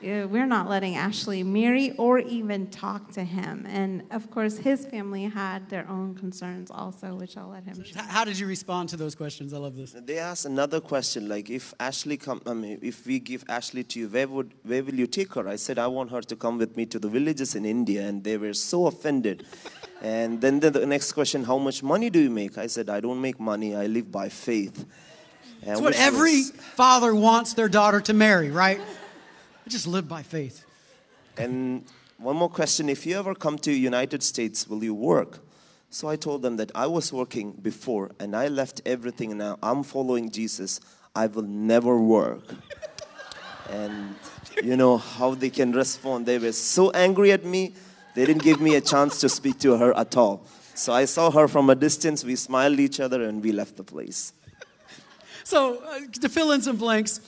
Yeah, we're not letting Ashley marry or even talk to him. And of course, his family had their own concerns also, which I'll let him share. How did you respond to those questions? I love this. They asked another question, like if Ashley come, I mean, if we give Ashley to you, where would, where will you take her? I said I want her to come with me to the villages in India, and they were so offended. And then the, the next question, how much money do you make? I said I don't make money. I live by faith. And It's what every was- father wants their daughter to marry, right? Just live by faith. And one more question: If you ever come to United States, will you work? So I told them that I was working before, and I left everything. Now I'm following Jesus. I will never work. and you know how they can respond. They were so angry at me. They didn't give me a chance to speak to her at all. So I saw her from a distance. We smiled each other, and we left the place. So, uh, to fill in some blanks,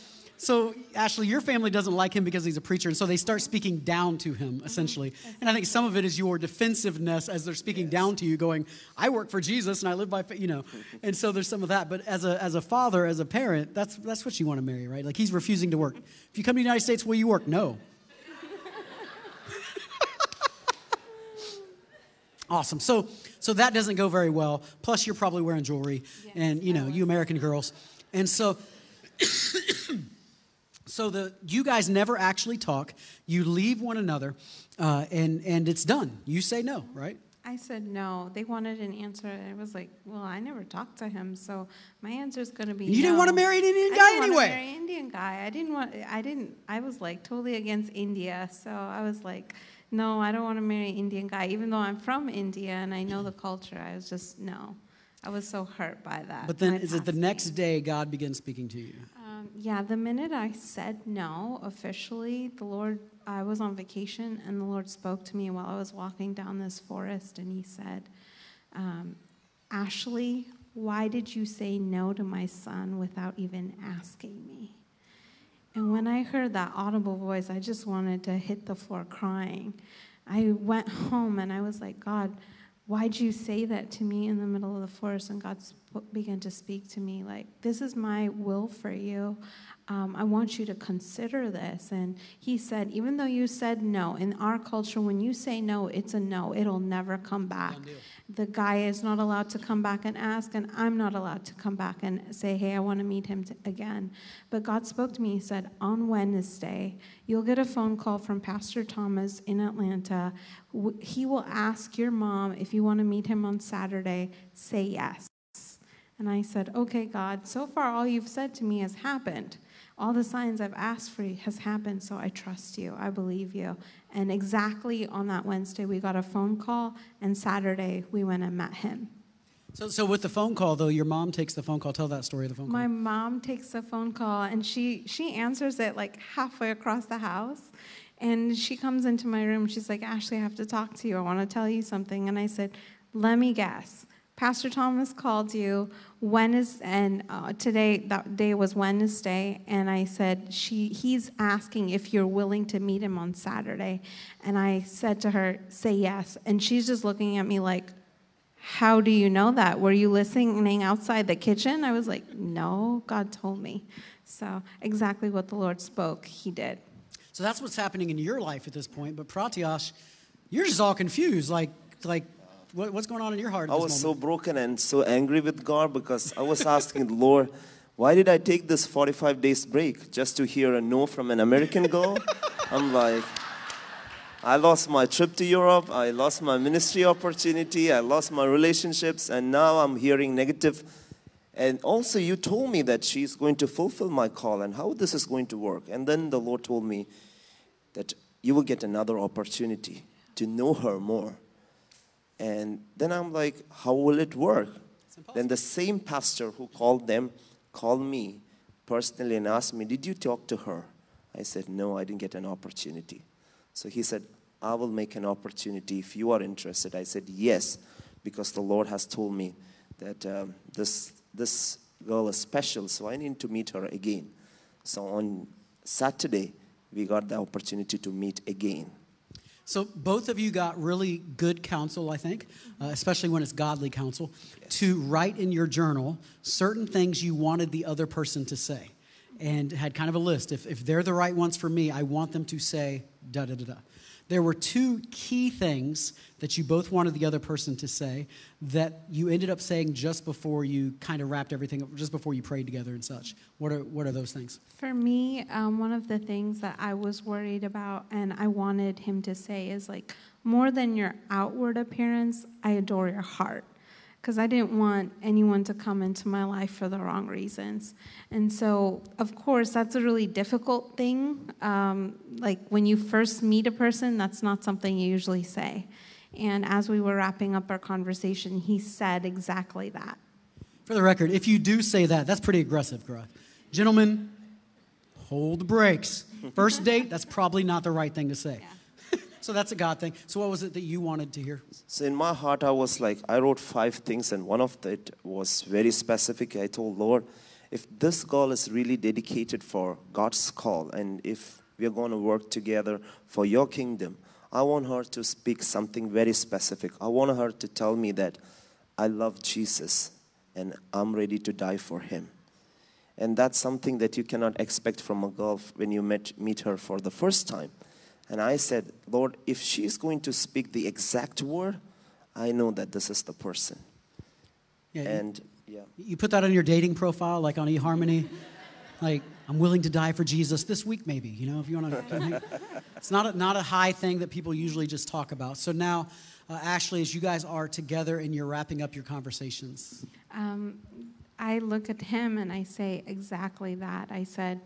so Ashley, your family doesn't like him because he's a preacher, and so they start speaking down to him, mm-hmm. essentially. And I think some of it is your defensiveness as they're speaking down to you, going, "I work for Jesus and I live by you know. <laughs> And so there's some of that. But as a as a father, as a parent, that's that's what you want to marry, right? Like he's refusing to work. If you come to the United States, will you work? No. <laughs> Awesome. So, so that doesn't go very well. Plus, you're probably wearing jewelry, and you know, you American girls, and so, so the you guys never actually talk. You leave one another, uh, and and it's done. You say no, right? I said no. They wanted an answer. and I was like, well, I never talked to him, so my answer is going to be You didn't wanna marry an Indian I guy didn't anyway. marry an Indian guy. I didn't want. I didn't. I was like totally against India, so I was like, no, I don't want to marry an Indian guy, even though I'm from India and I know the culture. I was just no. I was so hurt by that. But then, is it the next day God begins speaking to you? Um, yeah, the minute I said no officially, the Lord, I was on vacation and the Lord spoke to me while I was walking down this forest and He said, um, Ashley, why did you say no to my son without even asking me? And when I heard that audible voice, I just wanted to hit the floor crying. I went <laughs> home and I was like, God, why'd you say that to me in the middle of the forest? And God sp- began to speak to me like, this is my will for you. Um, I want you to consider this. And he said, even though you said no, in our culture, when you say no, it's a no. It'll never come back. The guy is not allowed to come back and ask, and I'm not allowed to come back and say, hey, I want to meet him t- again. But God spoke to me. He said, on Wednesday, you'll get a phone call from Pastor Thomas in Atlanta. He will ask your mom if you want to meet him on Saturday. Say yes. And I said, Okay, God, so far all you've said to me has happened. All the signs I've asked for has happened, so I trust you. I believe you. And exactly on that Wednesday, we got a phone call, and Saturday, we went and met him. So, so with the phone call though, your mom takes the phone call. Tell that story of the phone call. My mom takes the phone call and she she answers it like halfway across the house And she comes into my room. She's like, Ashley, I have to talk to you. I want to tell you something. And I said, Let me guess. Pastor Thomas called you. When is and uh, today that day was Wednesday, and I said she he's asking if you're willing to meet him on Saturday, and I said to her, say yes, and she's just looking at me like, how do you know that? Were you listening outside the kitchen? I was like, no, God told me. So exactly what the Lord spoke, He did. So that's what's happening in your life at this point. But Pratyash, you're just all confused. Like, like, what, what's going on in your heart? At I was so broken and so angry with God because I was asking the Lord, why did I take this 45 days break just to hear a no from an American girl? <laughs> I'm like, I lost my trip to Europe, I lost my ministry opportunity, I lost my relationships, and now I'm hearing negative. And also, you told me that she's going to fulfill my call and how this is going to work. And then the Lord told me that you will get another opportunity to know her more. And then I'm like, how will it work? Then the same pastor who called them called me personally and asked me, Did you talk to her? I said, No, I didn't get an opportunity. So he said, I will make an opportunity if you are interested. I said, Yes, because the Lord has told me that um, this, this girl is special, so I need to meet her again. So on Saturday, we got the opportunity to meet again. So both of you got really good counsel, I think, uh, especially when it's godly counsel, to write in your journal certain things you wanted the other person to say, and had kind of a list. If, if they're the right ones for me, I want them to say da da da da. There were two key things that you both wanted the other person to say that you ended up saying just before you kind of wrapped everything up, just before you prayed together and such. What are what are those things? For me, um, one of the things that I was worried about and I wanted him to say is like, more than your outward appearance, I adore your heart. Because I didn't want anyone to come into my life for the wrong reasons. And so, of course, that's a really difficult thing. Um, like when you first meet a person, that's not something you usually say. And as we were wrapping up our conversation, he said exactly that. For the record, if you do say that, that's pretty aggressive, Garth. Gentlemen, hold the brakes. First date, that's probably not the right thing to say. So that's a God thing. So what was it that you wanted to hear? So in my heart, I was like, I wrote five things, and one of it was very specific. I told Lord, if this girl is really dedicated for God's call, and if we're going to work together for your kingdom, I want her to speak something very specific. I want her to tell me that I love Jesus and I'm ready to die for him. And that's something that you cannot expect from a girl when you met, meet her for the first time. And I said, Lord, if she's going to speak the exact word, I know that this is the person. Yeah, you- And yeah. you put that on your dating profile, like on eHarmony. like, I'm willing to die for Jesus this week, maybe. You know, if you want to. it's not a, not a high thing that people usually just talk about. So now, uh, Ashley, as you guys are together and you're wrapping up your conversations, um, I look at him and I say exactly that. I said,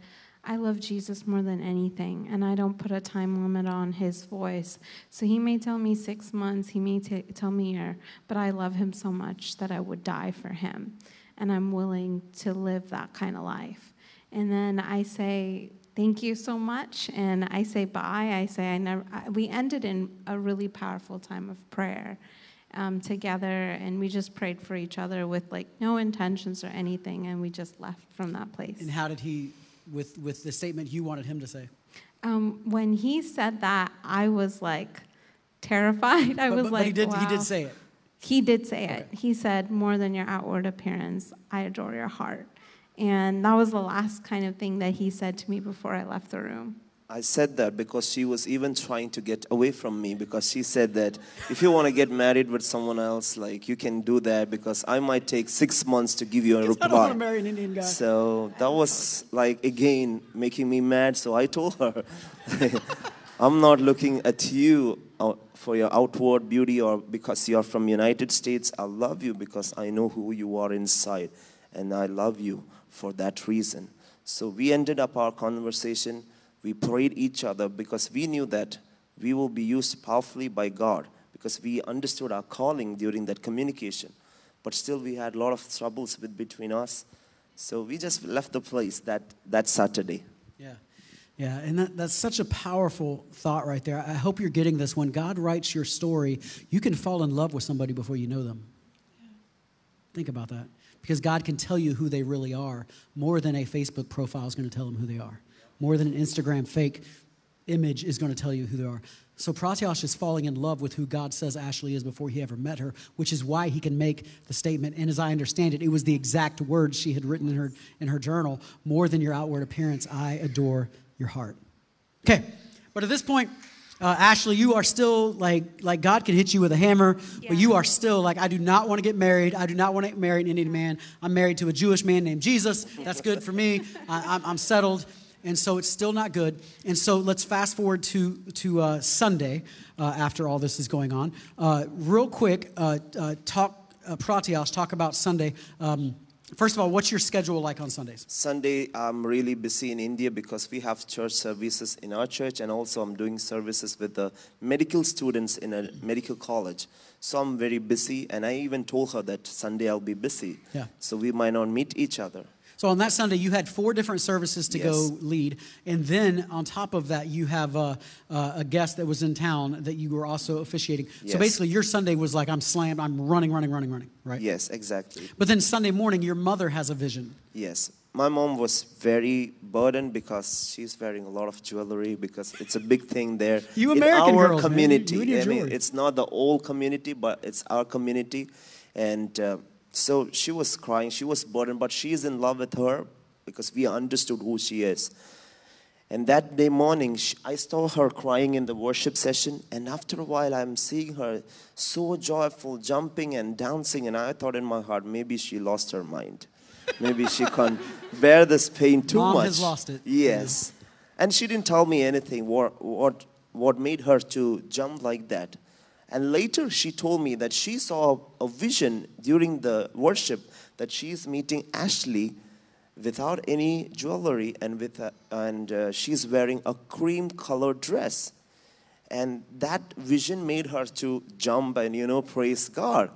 I love Jesus more than anything, and I don't put a time limit on his voice. So he may tell me six months, he may t- tell me a year, but I love him so much that I would die for him. And I'm willing to live that kind of life. And then I say, Thank you so much. And I say bye. I say, I never, I, we ended in a really powerful time of prayer um, together and we just prayed for each other with like no intentions or anything and we just left from that place and how did he, with, with the statement you wanted him to say? um, when he said that i was like terrified. <laughs> I But- was but, like but he did, he did say it. he did say it. He said more than your outward appearance i adore your heart. And that was the last kind of thing that he said to me before i left the room I said that because she was even trying to get away from me because she said that if you want to get married with someone else, like you can do that because I might take six months to give you a I don't want to reply. marry an Indian guy. So that was like again making me mad. So I told her, <laughs> I'm not looking at you uh, for your outward beauty or because you are from United States. I love you because I know who you are inside, and I love you for that reason. So we ended up our conversation. We prayed each other because we knew that we will be used powerfully by God because we understood our calling during that communication. But still, we had a lot of troubles with between us. So we just left the place that, that Saturday. Yeah. Yeah, and that, that's such a powerful thought right there. I hope you're getting this. When God writes your story, you can fall in love with somebody before you know them. Think about that. Because God can tell you who they really are more than a Facebook profile is going to tell them who they are, more than an Instagram fake image is going to tell you who they are. So Pratyash is falling in love with who God says Ashley is before he ever met her, which is why he can make the statement. And as I understand it, it was the exact words she had written in her in her journal. More than your outward appearance, I adore your heart. Okay, but at this point, uh, Ashley, you are still like like God can hit you with a hammer, Yeah. but you are still like I do not want to get married. I do not want to marry an Indian man. I'm married to a Jewish man named Jesus. That's good for me. I, I'm, I'm settled, and so it's still not good. And so let's fast forward to to uh, Sunday uh, after all this is going on. Uh, real quick, uh, uh, talk uh, talk about Sunday. Um, first of all, what's your schedule like on Sundays? Sunday, I'm really busy in India because we have church services in our church, and also I'm doing services with the medical students in a medical college. So I'm very busy, and I even told her that Sunday I'll be busy. Yeah. So we might not meet each other. So on that Sunday, you had four different services to Yes. go lead, and then on top of that, you have uh, uh, a guest that was in town that you were also officiating. So basically, your Sunday was like I'm slammed, I'm running, running, running, running, right? Yes, exactly. But then Sunday morning, your mother has a vision. Yes. My mom was very burdened because she's wearing a lot of jewelry because it's a big thing there <laughs> You in American our girls, man. community. You and your I mean, it's not the old community, but it's our community. And uh, so she was crying. She was burdened, but she is in love with her because we understood who she is. And that day morning, I saw her crying in the worship session. And after a while, I'm seeing her so joyful, jumping and dancing. And I thought in my heart, maybe she lost her mind. Maybe she <laughs> can't bear this pain too Mom much. has lost it. Yes. And she didn't tell me anything what, what, what made her to jump like that. And later she told me that she saw a vision during the worship that she's meeting Ashley without any jewelry and, with a, and uh, she's wearing a cream colored dress. And that vision made her to jump and, you know, praise God.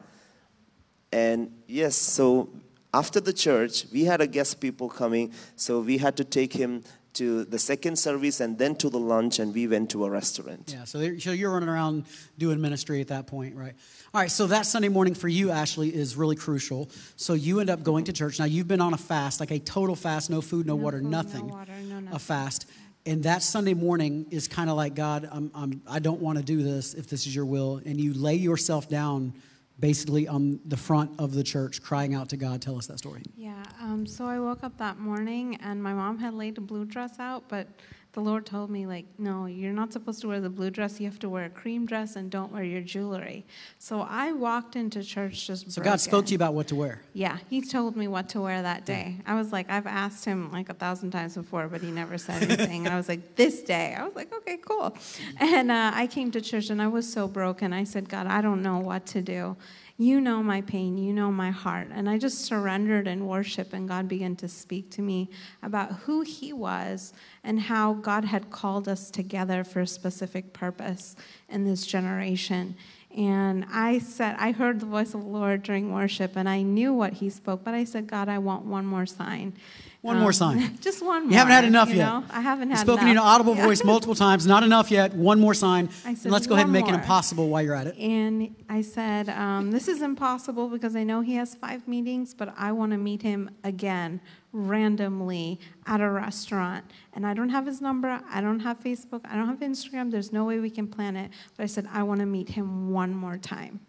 And yes, so after the church, we had a guest people coming, so we had to take him to the second service and then to the lunch, and we went to a restaurant. Yeah, so, there- so you're running around doing ministry at that point, right? All right, so that Sunday morning for you, Ashley, is really crucial. So you end up going to church. Now, you've been on a fast, like a total fast, no food, no, No water, food, no nothing. water, no nothing. A fast. And that Sunday morning is kind of like, God, I'm, I'm, I don't want to do this if this is your will. And you lay yourself down basically on the front of the church, crying out to God. Tell us that story. Yeah, um, so I woke up that morning and my mom had laid a blue dress out, but the Lord told me, like, no, you're not supposed to wear the blue dress. You have to wear a cream dress and don't wear your jewelry. So I walked into church just So God spoke to you about what to wear. Yeah, he told me what to wear that day. I was like, I've asked him like a thousand times before, but he never said anything. and I was like, this day. I was like, okay, cool. And uh, I came to church and I was so broken. I said, God, I don't know what to do. You know my pain, you know my heart. And I just surrendered in worship, and God began to speak to me about who He was and how God had called us together for a specific purpose in this generation. And I said, I heard the voice of the Lord during worship, and I knew what He spoke, but I said, God, I want one more sign. One more sign. <laughs> Just one more. You haven't had enough you yet. know? I haven't You've had spoken in an audible Yeah. voice multiple times. Not enough yet. One more sign. I and let's go ahead and "One make it impossible while you're at it. And I said, um, This is impossible because I know he has five meetings, but I want to meet him again randomly at a restaurant. And I don't have his number. I don't have Facebook. I don't have Instagram. There's no way we can plan it. But I said, I want to meet him one more time.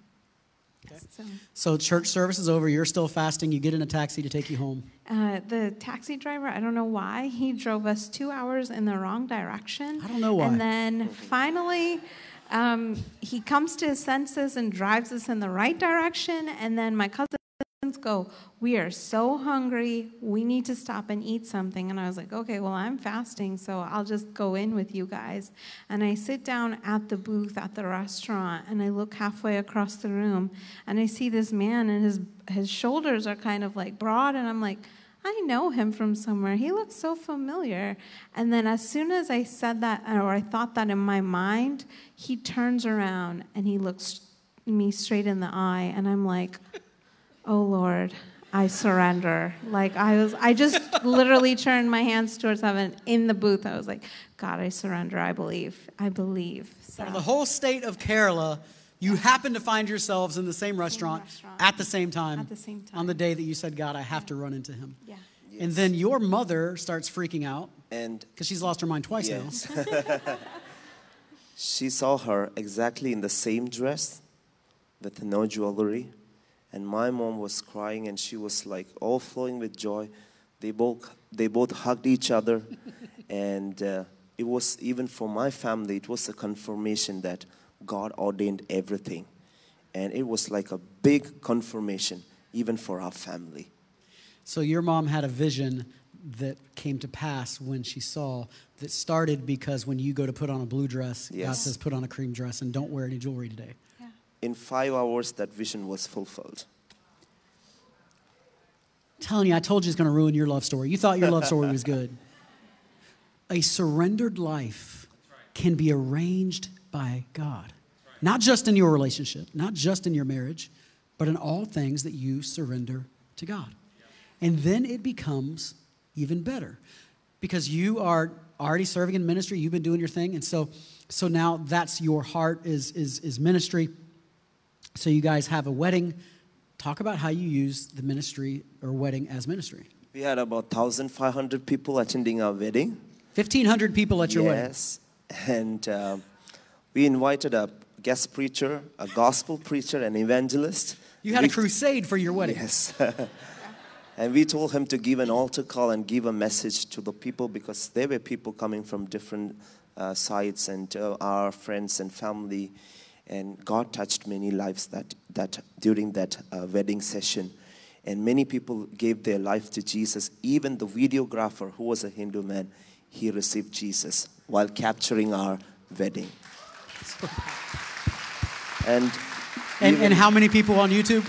So, So church service is over. You're still fasting. You get in a taxi to take you home. uh, the taxi driver, I don't know why, he drove us two hours in the wrong direction. I don't know why. And then finally, um, he comes to his senses and drives us in the right direction. And then my cousins go, We are so hungry. We need to stop and eat something. And I was like, Okay, well, I'm fasting, so I'll just go in with you guys. And I sit down at the booth at the restaurant and I look halfway across the room and I see this man and his, his shoulders are kind of like broad. And I'm like, I know him from somewhere. He looks so familiar. And then, as soon as I said that, or I thought that in my mind, he turns around and he looks me straight in the eye. And I'm like, oh Lord, I surrender. Like I was, I just literally <laughs> turned my hands towards heaven in the booth. I was like, God, I surrender. I believe. I believe. So, The whole state of Kerala, you happen to find yourselves in the same restaurant, restaurant. at the same time. At the same On the day that you said, God, I have to run into him. yeah. And then your mother starts freaking out And because she's lost her mind twice yes, now. <laughs> <laughs> she saw her exactly in the same dress with no jewelry. And my mom was crying and she was like overflowing with joy. They both, they both hugged each other. <laughs> and uh, it was, even for my family, it was a confirmation that God ordained everything. And it was like a big confirmation, even for our family. So your mom had a vision that came to pass when she saw that started because when you go to put on a blue dress, God says put on a cream dress and don't wear any jewelry today. In five hours, that vision was fulfilled. telling you, I told you it's going to ruin your love story. You thought your love story was good. A surrendered life can be arranged by God. Not just in your relationship, not just in your marriage, but in all things that you surrender to God. And then it becomes even better because you are already serving in ministry, you've been doing your thing, and so so now that's your heart is is is ministry. So you guys have a wedding. Talk about how you use the ministry or wedding as ministry. We had about 1,500 people attending our wedding. 1,500 people at your wedding. yes. And um, we invited a guest preacher, a gospel preacher, an evangelist. You had we, a crusade for your wedding. Yes. <laughs> and we told him to give an altar call and give a message to the people because there were people coming from different uh, sides and uh, our friends and family. And God touched many lives that, that during that uh, wedding session. And many people gave their life to Jesus. Even the videographer, who was a Hindu man, he received Jesus while capturing our wedding. And, And, even- and how many people on YouTube?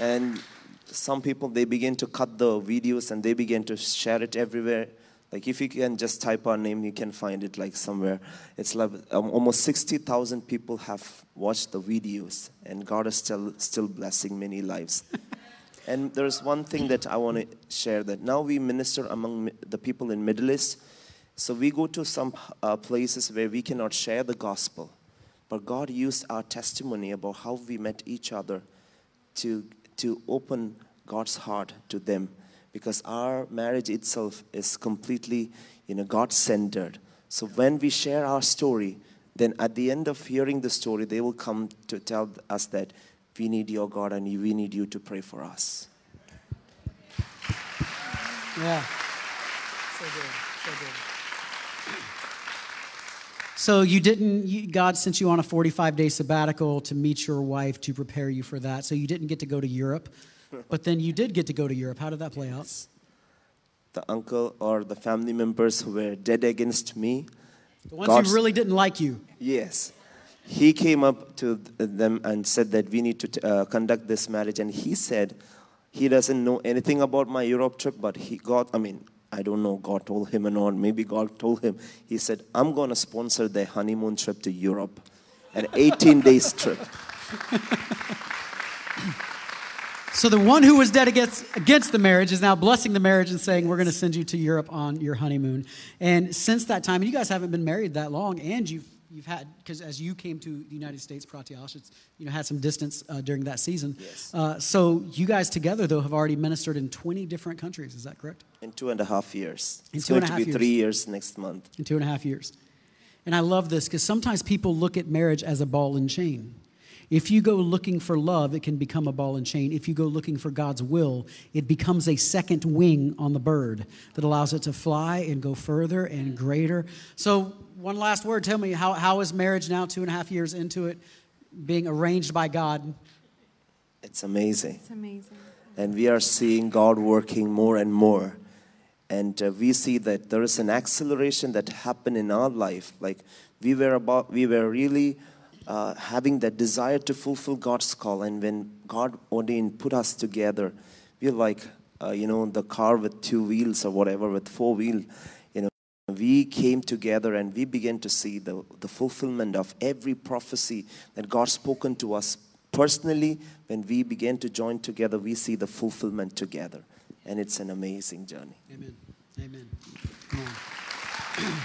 and some people they begin to cut the videos and they begin to share it everywhere like if you can just type our name you can find it like somewhere. It's like um, almost 60000 people have watched the videos and god is still still blessing many lives. <laughs> And there's one thing that i want to share that now we minister among the people in middle east. So we go to some uh, places where we cannot share the gospel. But god used our testimony about how we met each other to, to open God's heart to them because our marriage itself is completely you know, God centered. So when we share our story, then at the end of hearing the story, they will come to tell us that we need your God and we need you to pray for us. Yeah. So good. So good. So you didn't, you, God sent you on a 45 day sabbatical to meet your wife to prepare you for that. So you didn't get to go to Europe, <laughs> but then you did get to go to Europe. How did that play out? The uncle or the family members who were dead against me, The ones God's- who really didn't like you. Yes. He came up to them and said that we need to t- uh, conduct this marriage. And he said he doesn't know anything about my Europe trip, but he got, I mean, I don't know, God told him or not. Maybe God told him. He said, I'm going to sponsor their honeymoon trip to Europe, an 18 days trip. <laughs> So the one who was dead against, against the marriage is now blessing the marriage and saying, We're going to send you to Europe on your honeymoon. And since that time, and you guys haven't been married that long, and you've, you've had, because as you came to the United States, Pratyash, it's, you know, had some distance uh, during that season. Yes. Uh, so you guys together, though, have already ministered in 20 different countries. Is that correct? In two and a half years. In it's two going and to half be years. three years next month. In two and a half years. And I love this because sometimes people look at marriage as a ball and chain. If you go looking for love, it can become a ball and chain. If you go looking for God's will, it becomes a second wing on the bird that allows it to fly and go further and greater. So, one last word tell me, how, how is marriage now, two and a half years into it, being arranged by God? It's amazing. It's amazing. and we are seeing God working more and more. And uh, we see that there is an acceleration that happened in our life. Like we were about, we were really uh, having that desire to fulfill God's call. And when God ordained, put us together, we're like, uh, you know, the car with two wheels or whatever with four wheel. You know, we came together and we began to see the, the fulfillment of every prophecy that God spoken to us personally, when we begin to join together, we see the fulfillment together. And it's an amazing journey. Amen. Amen. <clears throat>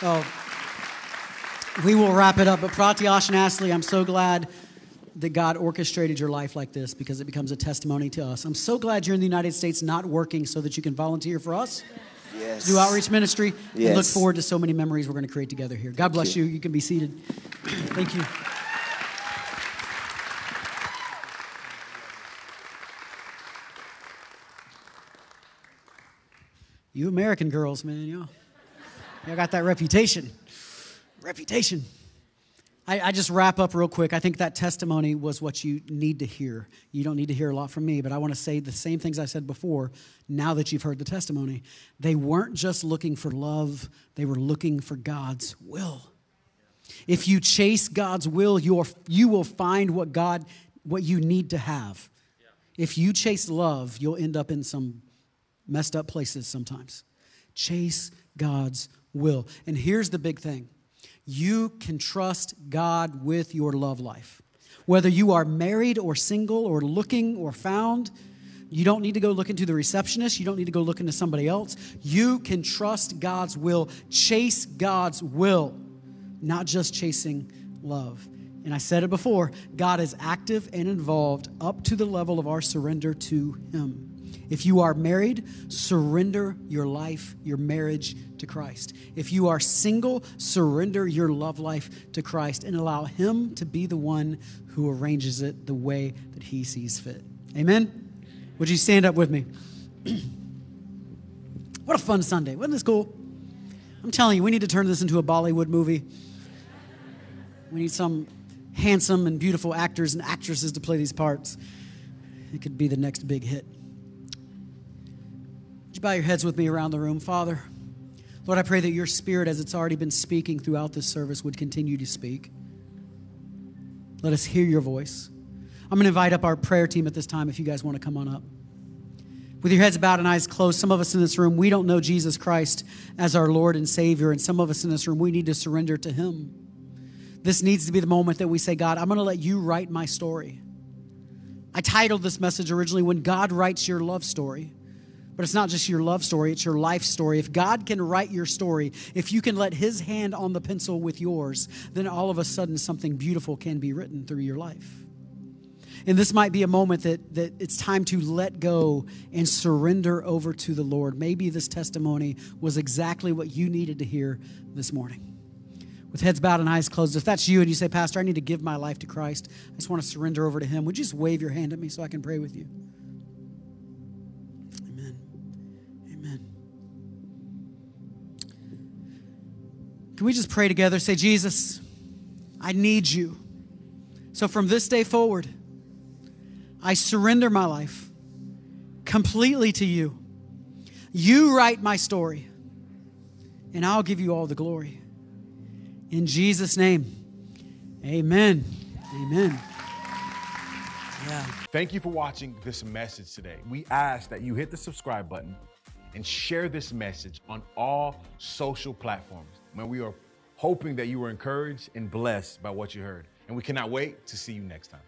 Oh, we will wrap it up. But Pratyash and Ashley, I'm so glad that God orchestrated your life like this because it becomes a testimony to us. I'm so glad you're in the United States not working so that you can volunteer for us. Yes. Do outreach ministry. And look forward to so many memories we're going to create together here. God bless you. you. You can be seated. Thank you. You American girls, man, y'all. Y'all got that reputation. Reputation. I, I just wrap up real quick. I think that testimony was what you need to hear. You don't need to hear a lot from me, but I want to say the same things I said before now that you've heard the testimony. They weren't just looking for love, they were looking for God's will. If you chase God's will, you're, you will find what God, what you need to have. If you chase love, you'll end up in some messed up places sometimes. Chase God's will. And here's the big thing you can trust God with your love life. Whether you are married or single or looking or found, you don't need to go look into the receptionist. You don't need to go look into somebody else. You can trust God's will. Chase God's will, not just chasing love. And I said it before God is active and involved up to the level of our surrender to Him. If you are married, surrender your life, your marriage to Christ. If you are single, surrender your love life to Christ and allow Him to be the one who arranges it the way that He sees fit. Amen? Would you stand up with me? <clears throat> what a fun Sunday. Wasn't this cool? I'm telling you, we need to turn this into a Bollywood movie. We need some handsome and beautiful actors and actresses to play these parts. It could be the next big hit. You bow your heads with me around the room, Father? Lord, I pray that your spirit, as it's already been speaking throughout this service, would continue to speak. Let us hear your voice. I'm going to invite up our prayer team at this time if you guys want to come on up. With your heads bowed and eyes closed, some of us in this room, we don't know Jesus Christ as our Lord and Savior, and some of us in this room, we need to surrender to Him. This needs to be the moment that we say, God, I'm going to let you write my story. I titled this message originally, When God Writes Your Love Story. But it's not just your love story, it's your life story. If God can write your story, if you can let His hand on the pencil with yours, then all of a sudden something beautiful can be written through your life. And this might be a moment that, that it's time to let go and surrender over to the Lord. Maybe this testimony was exactly what you needed to hear this morning. With heads bowed and eyes closed, if that's you and you say, Pastor, I need to give my life to Christ, I just want to surrender over to Him, would you just wave your hand at me so I can pray with you? Can we just pray together? Say, Jesus, I need you. So from this day forward, I surrender my life completely to you. You write my story, and I'll give you all the glory. In Jesus' name, amen. Amen. Yeah. Thank you for watching this message today. We ask that you hit the subscribe button and share this message on all social platforms. Man, we are hoping that you were encouraged and blessed by what you heard. And we cannot wait to see you next time.